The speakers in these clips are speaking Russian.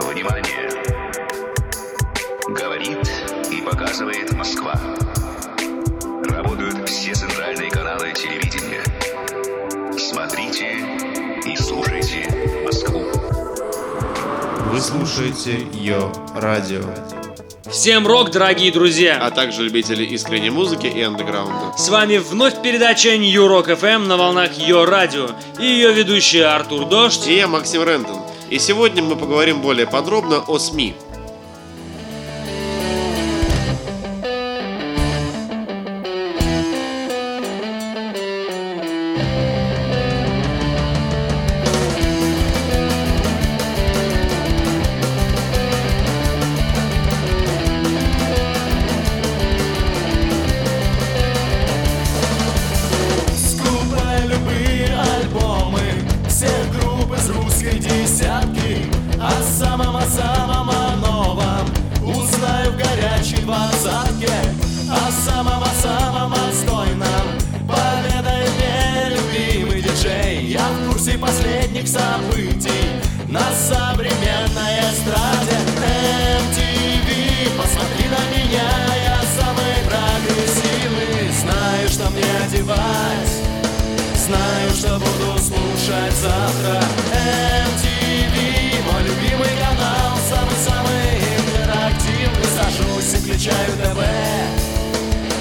Внимание! Говорит и показывает Москва. Работают все центральные каналы телевидения. Смотрите и слушайте Москву. Вы слушаете Йо Радио. Всем рок, дорогие друзья! а также любители искренней музыки и андеграунда. С вами вновь передача New Rock FM на волнах Йо Радио и ее ведущий Артур Дождь. И я Максим Рентон. И сегодня мы поговорим более подробно о СМИ. Включаю ТВ.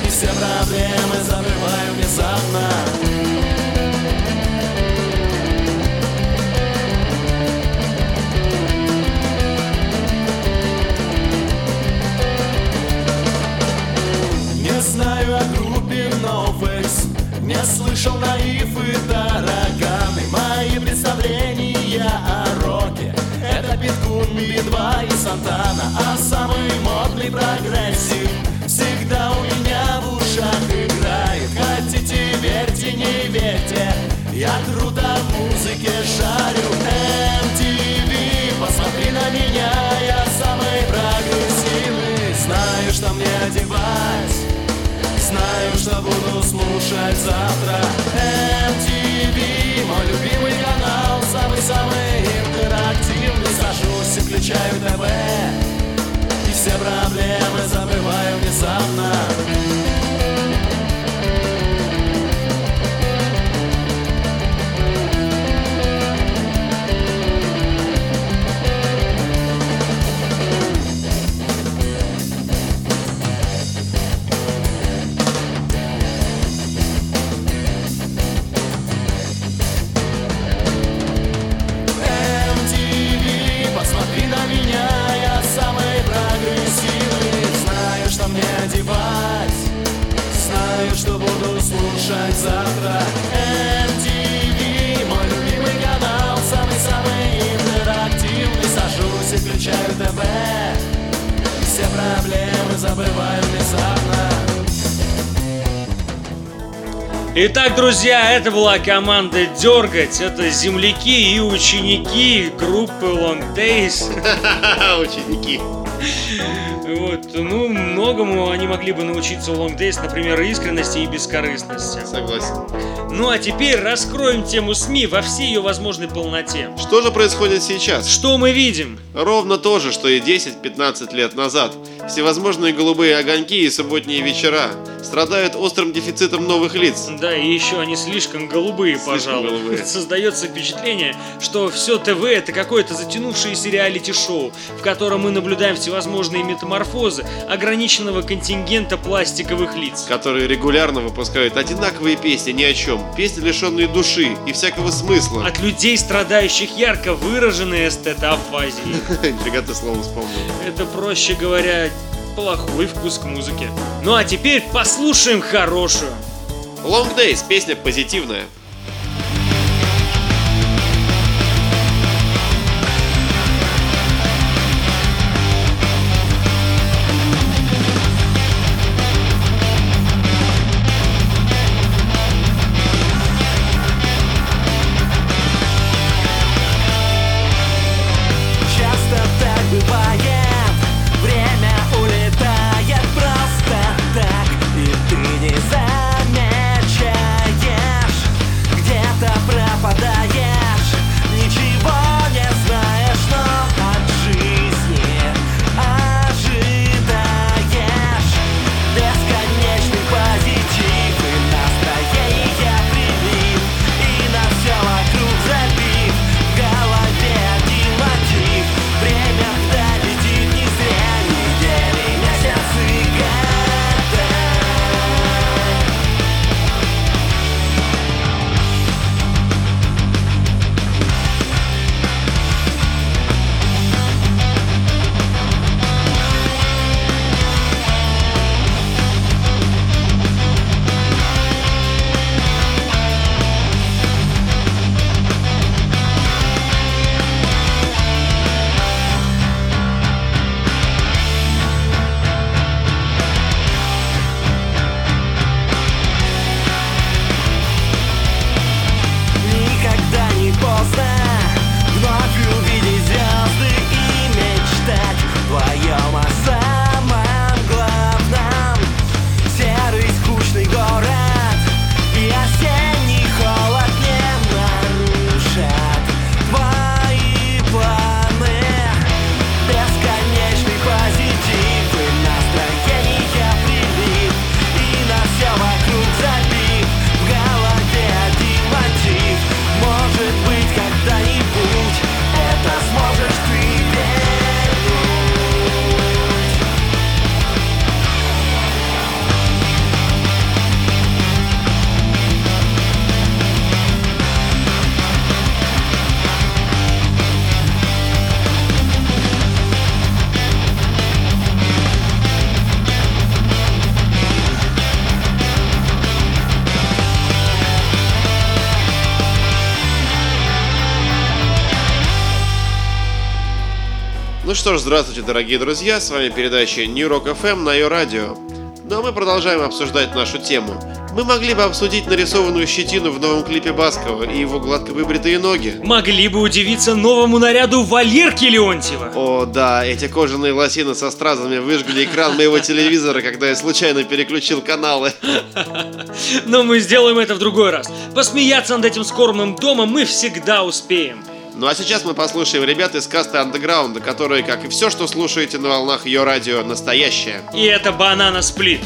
И все проблемы забываю внезапно. Не знаю о группе Новекс Не слышал наив Би-2 и Сантана А самый модный прогрессив. Всегда у меня в ушах играет Хотите верьте, не верьте. Я круто в музыке шарю MTV, посмотри на меня Я самый прогрессивный. Знаю, что мне одевать Знаю, что буду слушать завтра. MTV, мой любимый Самый-самый интерактивный. Сажусь и включаю ТВ И все проблемы забываю внезапно буду слушать завтра MTV, мой любимый канал, самый-самый интерактивный Сажусь и включаю ТВ, и все проблемы забываю внезапно Итак, друзья, это была команда Дергать. Это земляки и ученики группы Long Days. Ученики. Вот, ну, многому они могли бы научиться у Long Days, например, искренности и бескорыстности. Согласен. Ну а теперь раскроем тему СМИ во всей ее возможной полноте. Что же происходит сейчас? Что мы видим? Ровно то же, что и 10-15 лет назад. Всевозможные голубые огоньки и субботние вечера страдают острым дефицитом новых лиц. Да, и еще они слишком голубые, Слишком пожалуй. голубые. Создается впечатление, что все ТВ это какое-то затянувшееся реалити-шоу, в котором мы наблюдаем всевозможные метаморфозы ограниченного контингента пластиковых лиц. которые регулярно выпускают одинаковые песни ни о чем, песни лишенные души и всякого смысла. От людей, страдающих ярко выраженной эстетоафазией. Нифига ты слово вспомнил. Это, проще говоря, плохой вкус к музыке. Ну а теперь послушаем хорошую. Long Days, песня позитивная. Что ж, здравствуйте, дорогие друзья, с вами передача New Rock FM на ее радио. Ну а мы продолжаем обсуждать нашу тему. Мы могли бы обсудить нарисованную щетину в новом клипе Баскова и его гладко выбритые ноги. Могли бы удивиться новому наряду Валерки Леонтьева. О, да, эти кожаные лосины со стразами выжгли экран моего телевизора, когда я случайно переключил каналы. Но мы сделаем это в другой раз. Посмеяться над этим скорбным домом мы всегда успеем. Ну а сейчас мы послушаем ребят из каста андеграунда, которые, как и все, что слушаете на волнах ее радио, настоящее. И это Банана Сплит.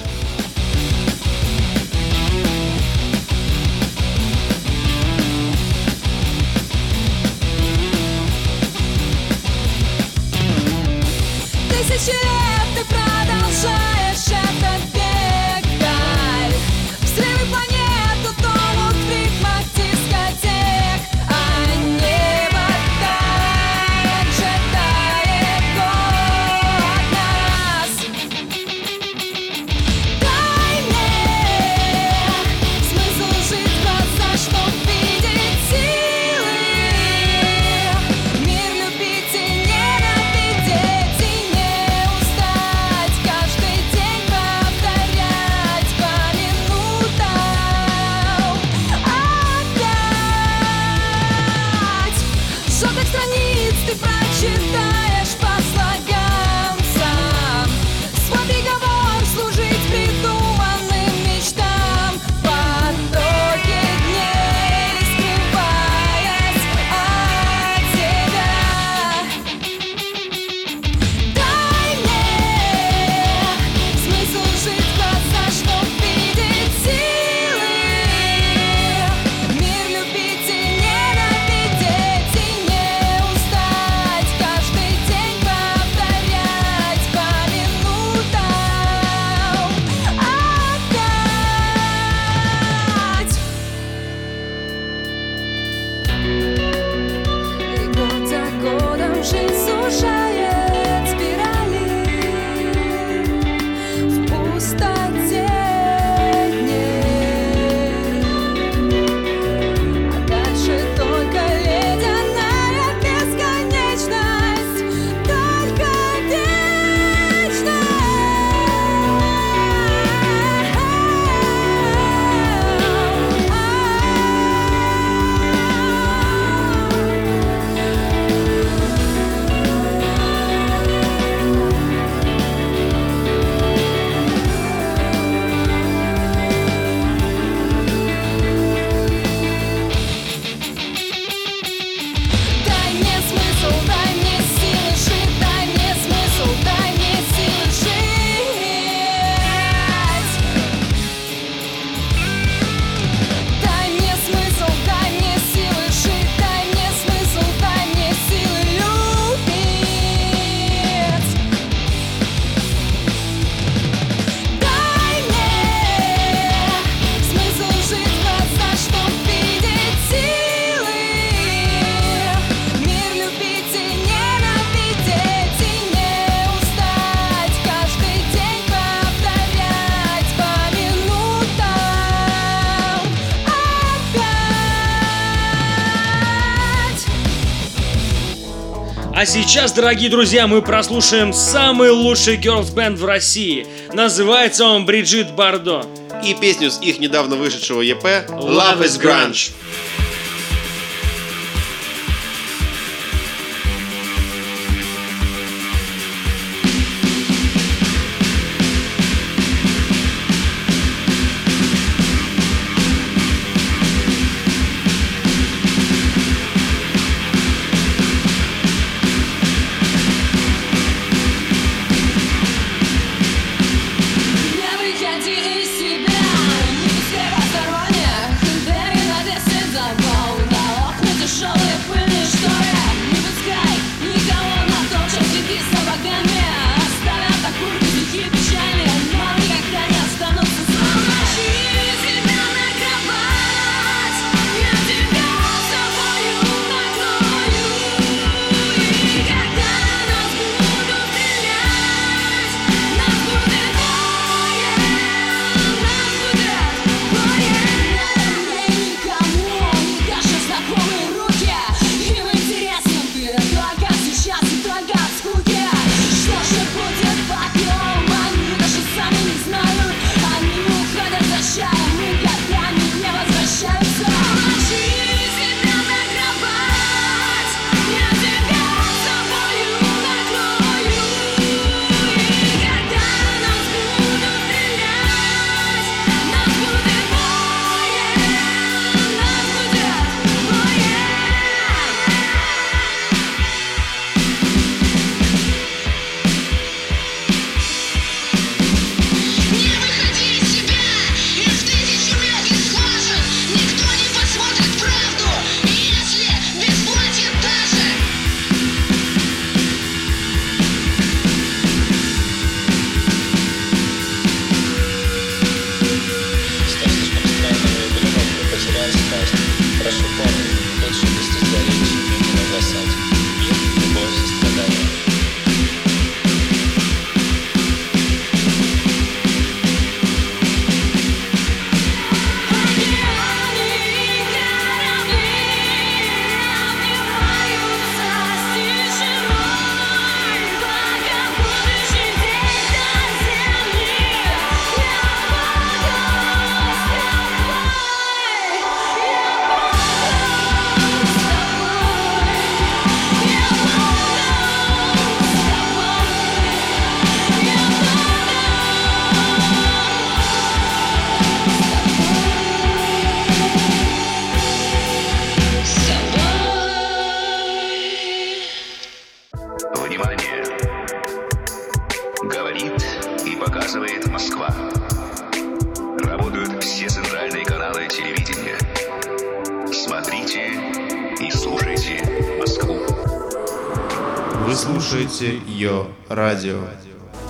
Сейчас, дорогие друзья, мы прослушаем самый лучший girls band в России. Называется он Бриджит Бардо. И песню с их недавно вышедшего ЕП «Love is Grunge». Не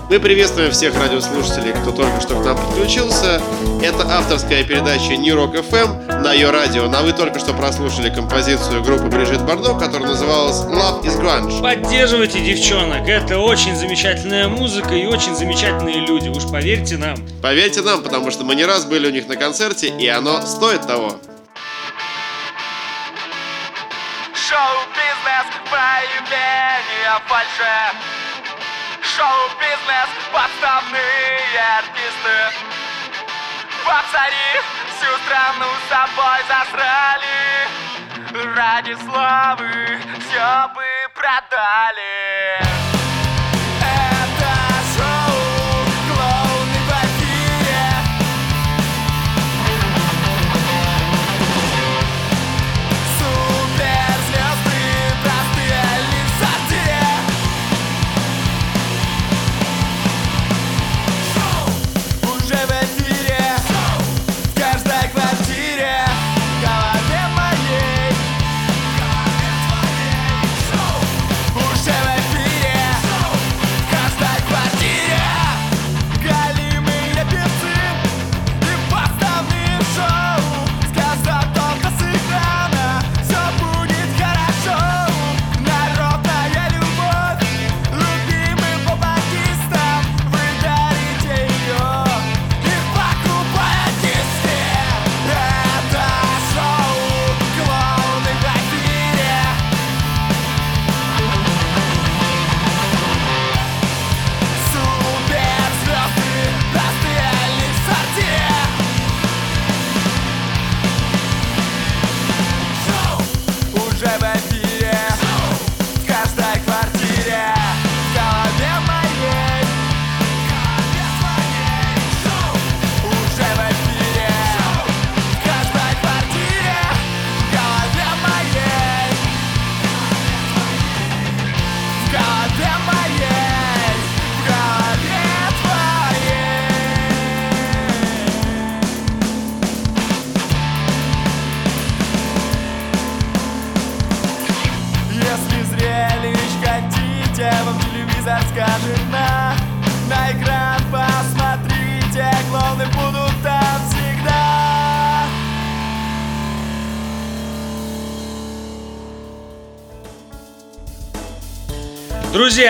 Мы приветствуем всех радиослушателей, кто только что к нам подключился. Это авторская передача New Rock FM на ее радио. На вы только что прослушали композицию группы Брижит Бардо, которая называлась Love is Grunge. Поддерживайте девчонок, это очень замечательная музыка и очень замечательные люди, уж поверьте нам. Поверьте нам, потому что мы не раз были у них на концерте, и оно стоит того. Шоу-бизнес, проявление фальши Шоу-бизнес, подставные артисты. Попсари всю страну собой засрали. Ради славы все бы продали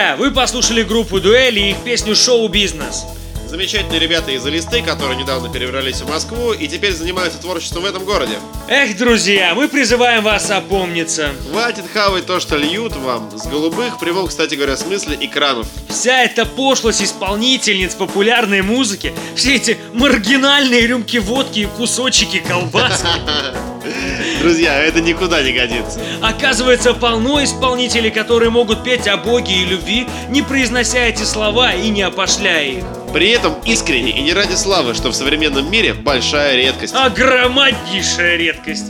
Друзья, вы послушали группу Дуэли и их песню «Шоу-бизнес». Замечательные ребята из Элисты, которые недавно перебрались в Москву и теперь занимаются творчеством в этом городе. Эх, друзья, мы призываем вас опомниться. Хватит хавать то, что льют вам. С голубых привел, кстати говоря, смысле экранов. Вся эта пошлость исполнительниц популярной музыки, все эти маргинальные рюмки водки и кусочки колбаски. Друзья, это никуда не годится. Оказывается, полно исполнителей, которые могут петь о Боге и любви, не произнося эти слова и не опошляя их. При этом искренне и не ради славы, что в современном мире большая редкость. А громаднейшая редкость.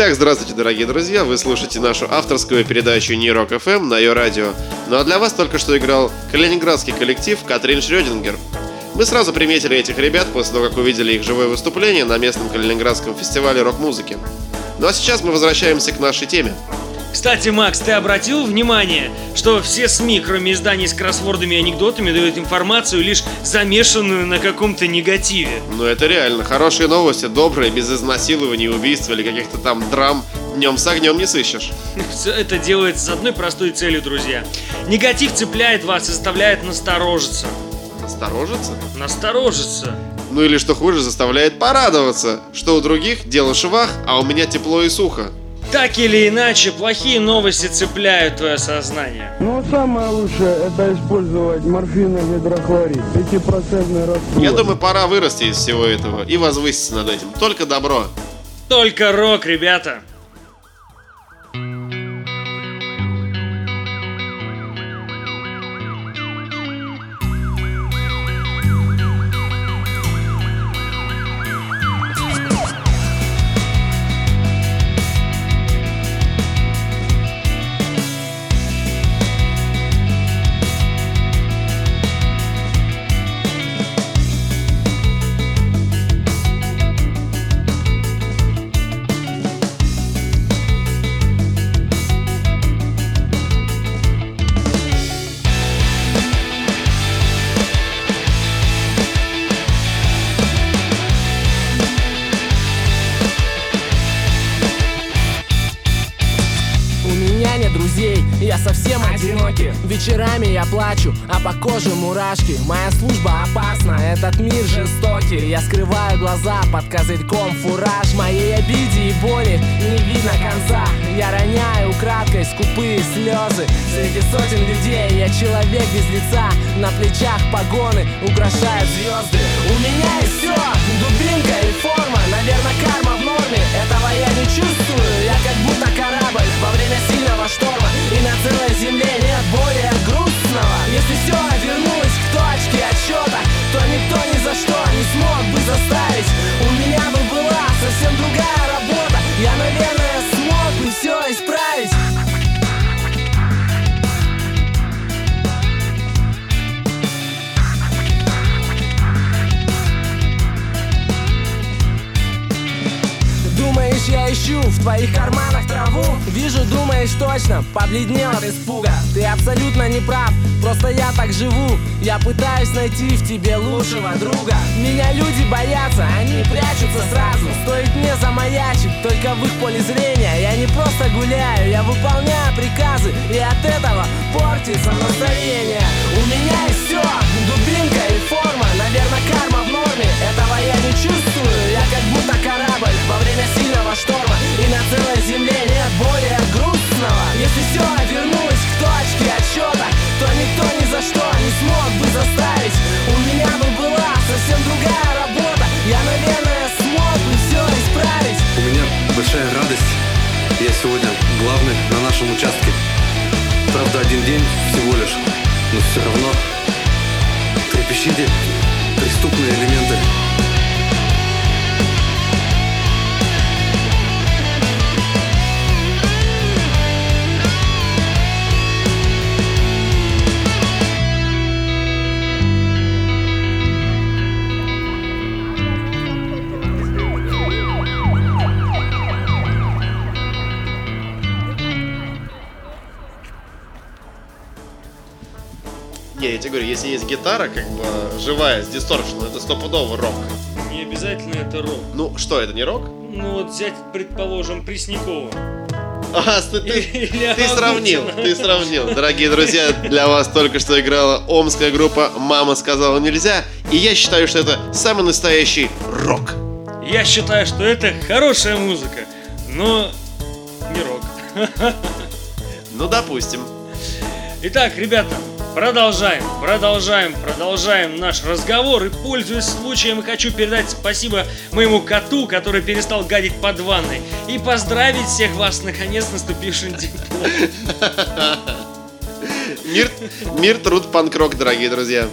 Итак, здравствуйте, дорогие друзья. Вы слушаете нашу авторскую передачу Не Рок ФМ на ее радио. Ну а для вас только что играл калининградский коллектив Катрин Шрёдингер. Мы сразу приметили этих ребят после того, как увидели их живое выступление на местном калининградском фестивале рок-музыки. Ну а сейчас мы возвращаемся к нашей теме. Кстати, Макс, ты обратил внимание, что все СМИ, кроме изданий с кроссвордами и анекдотами, дают информацию лишь замешанную на каком-то негативе? Ну это реально хорошие новости, добрые, без изнасилований, убийств или каких-то там драм. Днем с огнем не сыщешь. Все это делается с одной простой целью, друзья. Негатив цепляет вас и заставляет насторожиться. Насторожиться? Насторожиться. Ну или что хуже, заставляет порадоваться, что у других дело швах, а у меня тепло и сухо. Так или иначе, плохие новости цепляют твое сознание. Ну, самое лучшее это использовать морфин и гидрохлорид. 5% раствор. Я думаю, пора вырасти из всего этого и возвыситься над этим. Только добро. Только рок, ребята. Коже мурашки. Моя служба опасна, этот мир жестокий. Я скрываю глаза под козырьком. Фураж Моей обиде и боли не видно конца. Я роняю украдкой скупые слезы. Среди сотен людей я человек без лица. На плечах погоны украшают звезды. У меня есть все, дубинка и форма. Наверное, карма в норме, этого я не чувствую. Я как будто корабль во время сильного шторма. И на целой земле Думаешь точно, побледнел от испуга Ты абсолютно не прав, просто я так живу. Я пытаюсь найти в тебе лучшего друга. Меня люди боятся, они прячутся сразу. Стоит мне замаячить, только в их поле зрения. Я не просто гуляю, я выполняю приказы. И от этого портится настроение. У меня есть все, дубинка и форма. Наверное, карма в норме, этого я не чувствую. Я как будто корабль во время сильного шторма. И на целой земле нет более Если все вернулось к точке отсчета То никто ни за что не смог бы заставить У меня бы была совсем другая работа Я, наверное, смог бы все исправить У меня большая радость. Я сегодня главный на нашем участке. Правда, один день всего лишь, но все равно трепещите преступные элементы. Тебе говорю, если есть гитара, как бы живая, с дисторшеном, это стопудово рок. Не обязательно это рок. Ну, что, это не рок? Ну вот взять, предположим, Преснякова. А, ты, ты- ты сравнил, ты сравнил. Дорогие друзья, для вас только что играла омская группа «Мама сказала нельзя», и я считаю, что это самый настоящий рок. Я считаю, что это хорошая музыка, но не рок. Ну, допустим. Итак, ребята, продолжаем, продолжаем, продолжаем наш разговор. И пользуясь случаем, хочу передать спасибо моему коту, который перестал гадить под ванной. И поздравить всех вас наконец наступившим теплом. Мир, мир, труд, панкрок, дорогие друзья.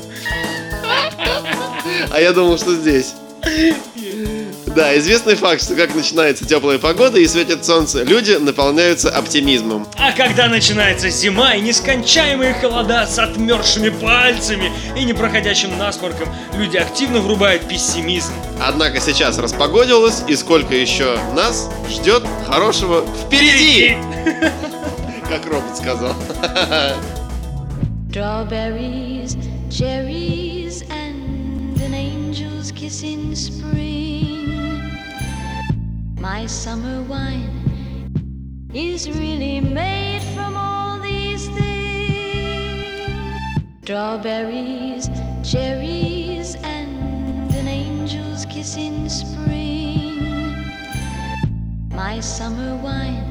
А я думал, что здесь. Да, известный факт, что как начинается теплая погода и светит солнце, люди наполняются оптимизмом. А когда начинается зима и нескончаемые холода с отмерзшими пальцами и непроходящим насморком, люди активно врубают пессимизм. Однако сейчас распогодилось, и сколько еще нас ждет хорошего впереди, как робот сказал. Strawberries, cherries, and an angel's kiss in spring. My summer wine is really made from all these things. Strawberries, cherries, and an angel's kiss in spring. My summer wine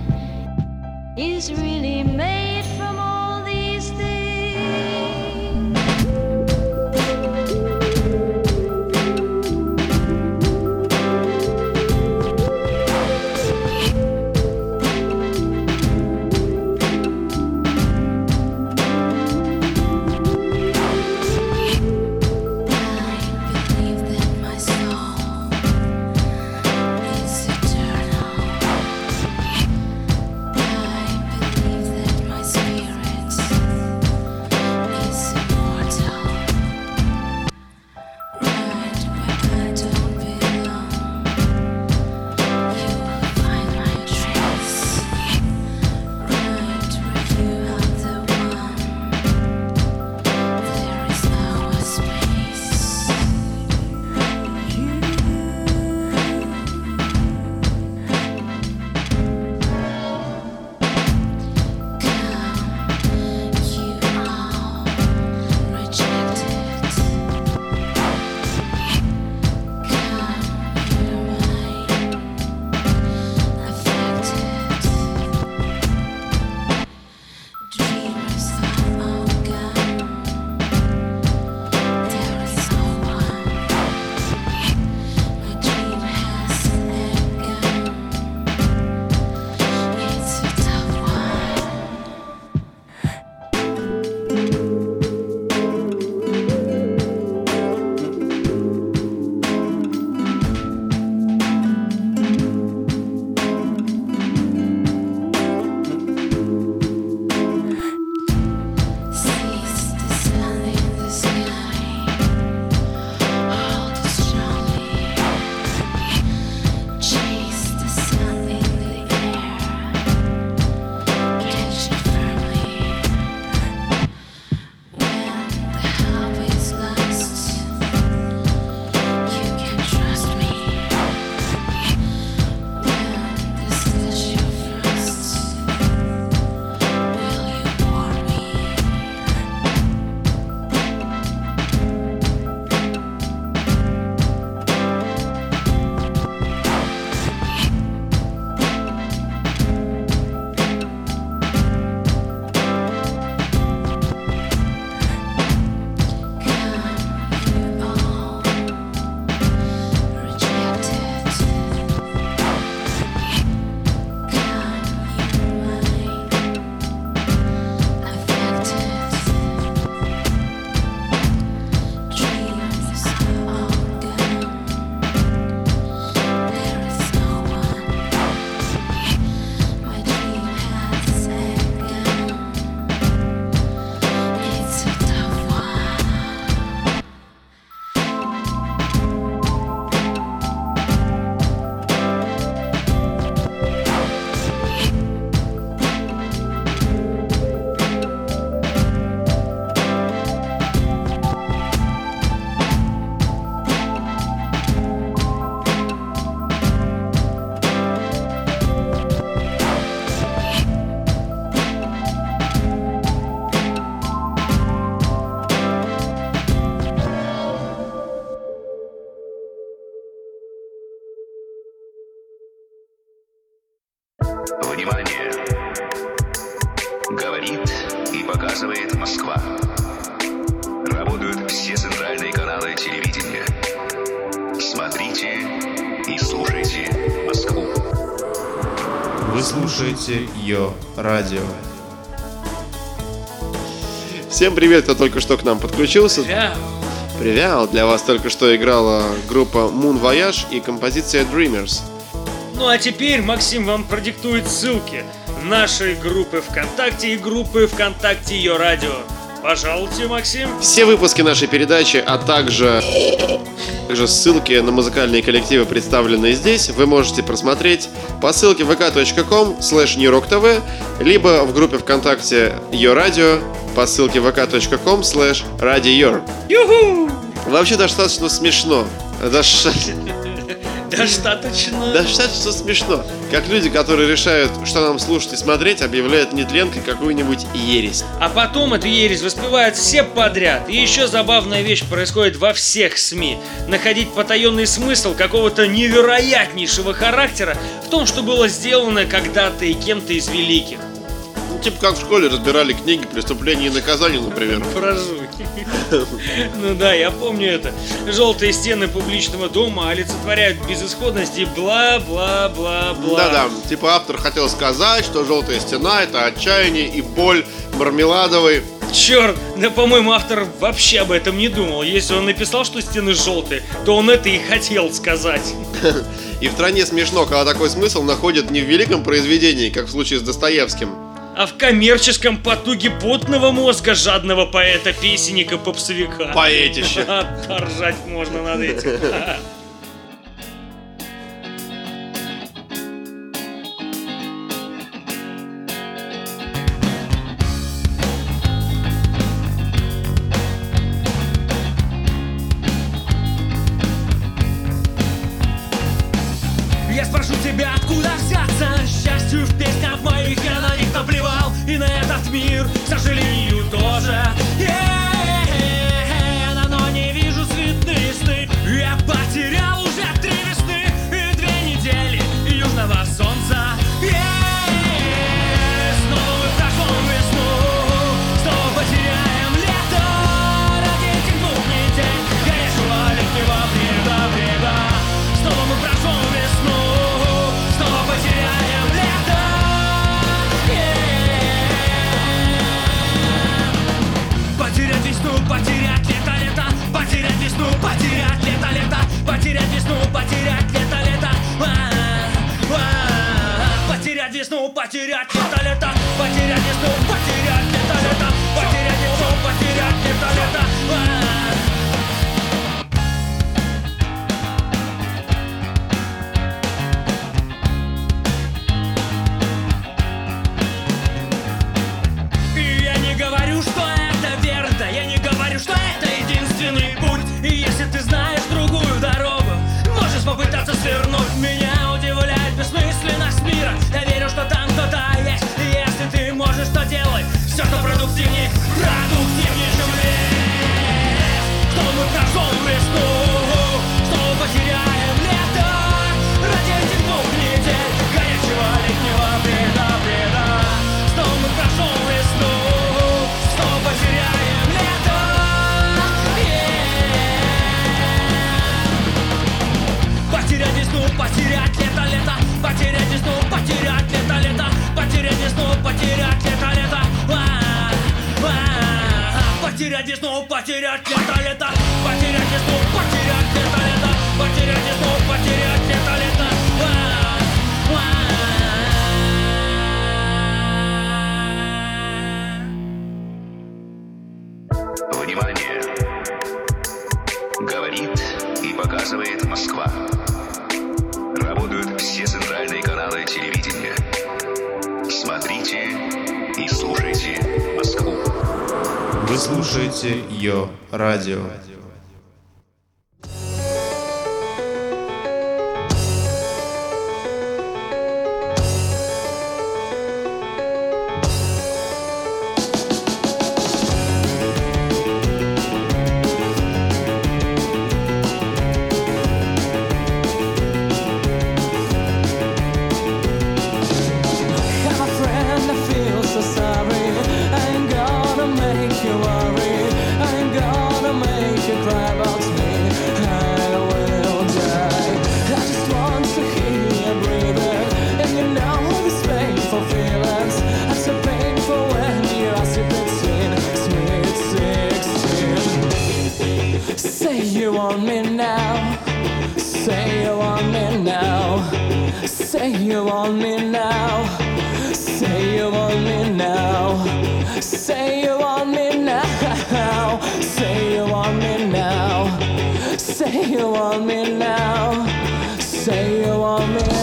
is really made слушаете Йо Радио. Всем привет, кто только что к нам подключился. Бля, Привет! Для вас только что играла группа Moon Voyage и композиция Dreamers. Ну а теперь Максим вам продиктует ссылки нашей группы ВКонтакте и группы ВКонтакте Ее Радио. Пожалуйте, Максим. Все выпуски нашей передачи, а также, также ссылки на музыкальные коллективы, представленные здесь, вы можете просмотреть по ссылке vk.com slash newrocktv, либо в группе ВКонтакте Ее Радио по ссылке vk.com slash radio. Юху! Вообще достаточно смешно. Дош- Достаточно. Достаточно смешно. Как люди, которые решают, что нам слушать и смотреть, объявляют нетленкой какую-нибудь ересь. А потом эту ересь воспевают все подряд. И еще забавная вещь происходит во всех СМИ. Находить потаенный смысл какого-то невероятнейшего характера в том, что было сделано когда-то и кем-то из великих. Ну, типа как в школе разбирали книги «Преступления и наказания», например. Прожуй. Ну да, я помню это. Желтые стены публичного дома олицетворяют безысходность и бла-бла-бла-бла. Да-да, типа автор хотел сказать, что «Желтая стена» — это отчаяние и боль мармеладовой. Черт, да по-моему автор вообще об этом не думал. Если он написал, что стены желтые, то он это и хотел сказать. И в стране смешно, когда такой смысл находят не в великом произведении, как в случае с Достоевским, А в коммерческом потуге потного мозга жадного поэта, песенника, попсовика. Поэтище. Поржать можно над этим. Я спрошу тебя, откуда взяться Счастью в песнях моих я на них наплевал И на этот мир, к сожалению, тоже. Э-э-э, потерять лето, Все, что продуктивнее весну, потерять Радио. Say you want me now. Say you want me now. Say you want me now. Say you want me now. Say you want me now. Say you want me now. Say you want me now. Say you want me.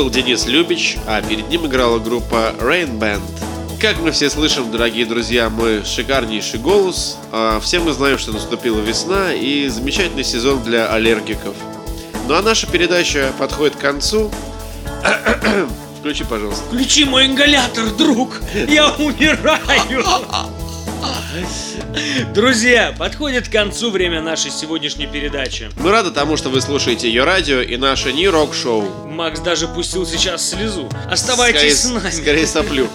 Был Денис Любич, а перед ним играла группа Rain Band. Как мы все слышим, дорогие друзья, мой шикарнейший голос. А, Все мы знаем, что наступила весна и замечательный сезон для аллергиков. Ну а наша передача подходит к концу. Включи, пожалуйста. Включи мой ингалятор, друг! Я умираю! Друзья, подходит к концу время нашей сегодняшней передачи. Мы рады тому, что вы слушаете ее радио и наше Rock Show. Макс даже пустил сейчас слезу. Оставайтесь Скорее- с нами. скорее соплю.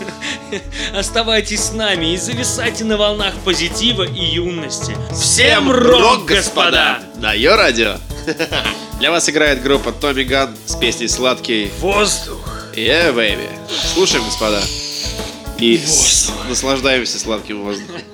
Оставайтесь с нами и зависайте на волнах позитива и юности. Всем рок, господа! На ее радио. Для вас играет группа Томми Ган с песней «Сладкий воздух». Yeah, baby. Слушаем, господа. И с- наслаждаемся сладким воздухом.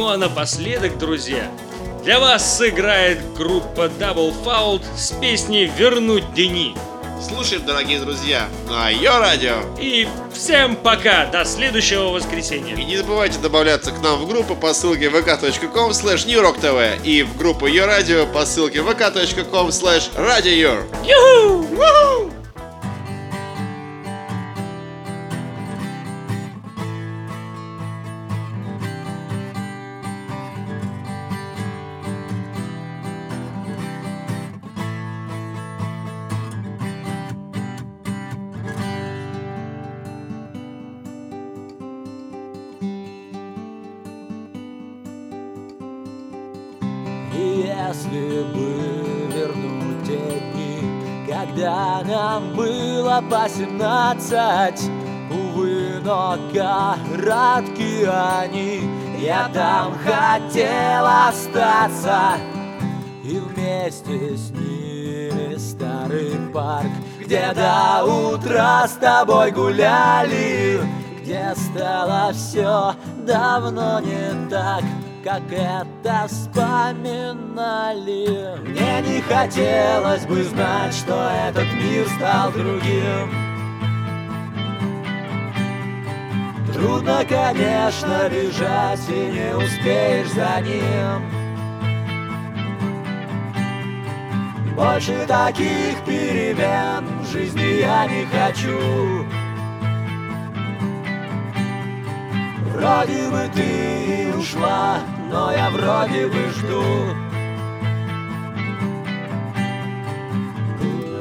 Ну а напоследок, друзья, для вас сыграет группа Double Fouled с песней «Вернуть дни». Слушаем, дорогие друзья, на ее радио. И всем пока, до следующего воскресенья. И не забывайте добавляться к нам в группу по ссылке vk.com slash newrocktv и в группу ее радио по ссылке vk.com slash radioyour. Юху! И по семнадцать, увы, но коротки они, я там хотел остаться. И вместе с ними старый парк, где до утра с тобой гуляли, где стало все давно не так, как это вспоминали. Мне не хотелось бы знать, что этот мир стал другим. Трудно, конечно, бежать и не успеешь за ним. Больше таких перемен в жизни я не хочу. Вроде бы ты ушла, но я вроде бы жду.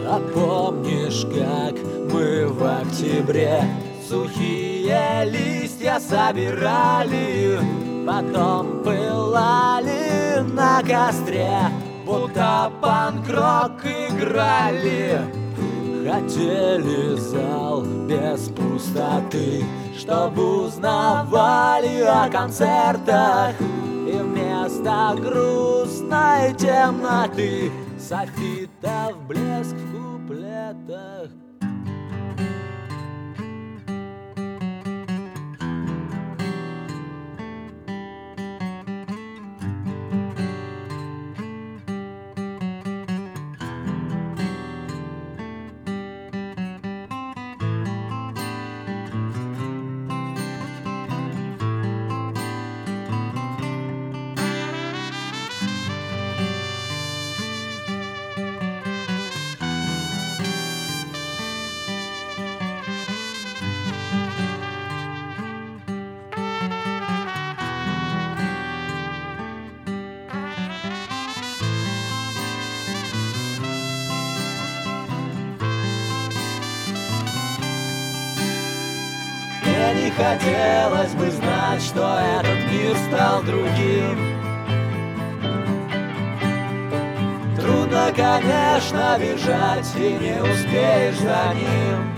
А помнишь, как мы в октябре сухие листья собирали, потом пылали на костре, будто панк-рок играли. Хотели зал без пустоты, чтобы узнавали о концертах. И вместо грустной темноты Софитов блеск в куплетах Хотелось бы знать, что этот мир стал другим. Трудно, конечно, бежать и не успеешь за ним.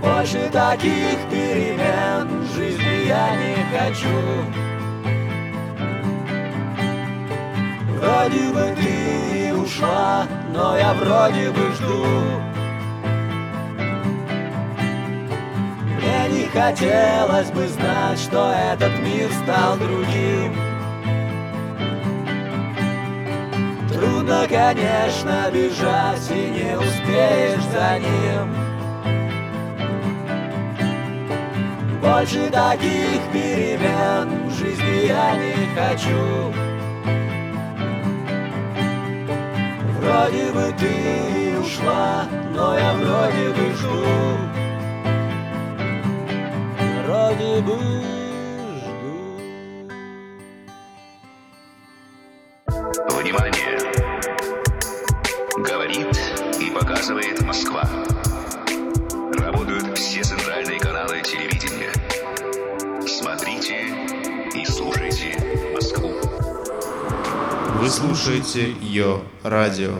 Больше таких перемен в жизни я не хочу. Вроде бы ты ушла, но я вроде бы жду хотелось бы знать, что этот мир стал другим. Трудно, конечно, бежать и не успеешь за ним. Больше таких перемен в жизни я не хочу. Вроде бы ты ушла, но я вроде бы жду, вроде бы жду. Внимание! Говорит и показывает Москва. Работают все центральные каналы телевидения. Смотрите и слушайте Москву. Вы слушаете Йо Радио.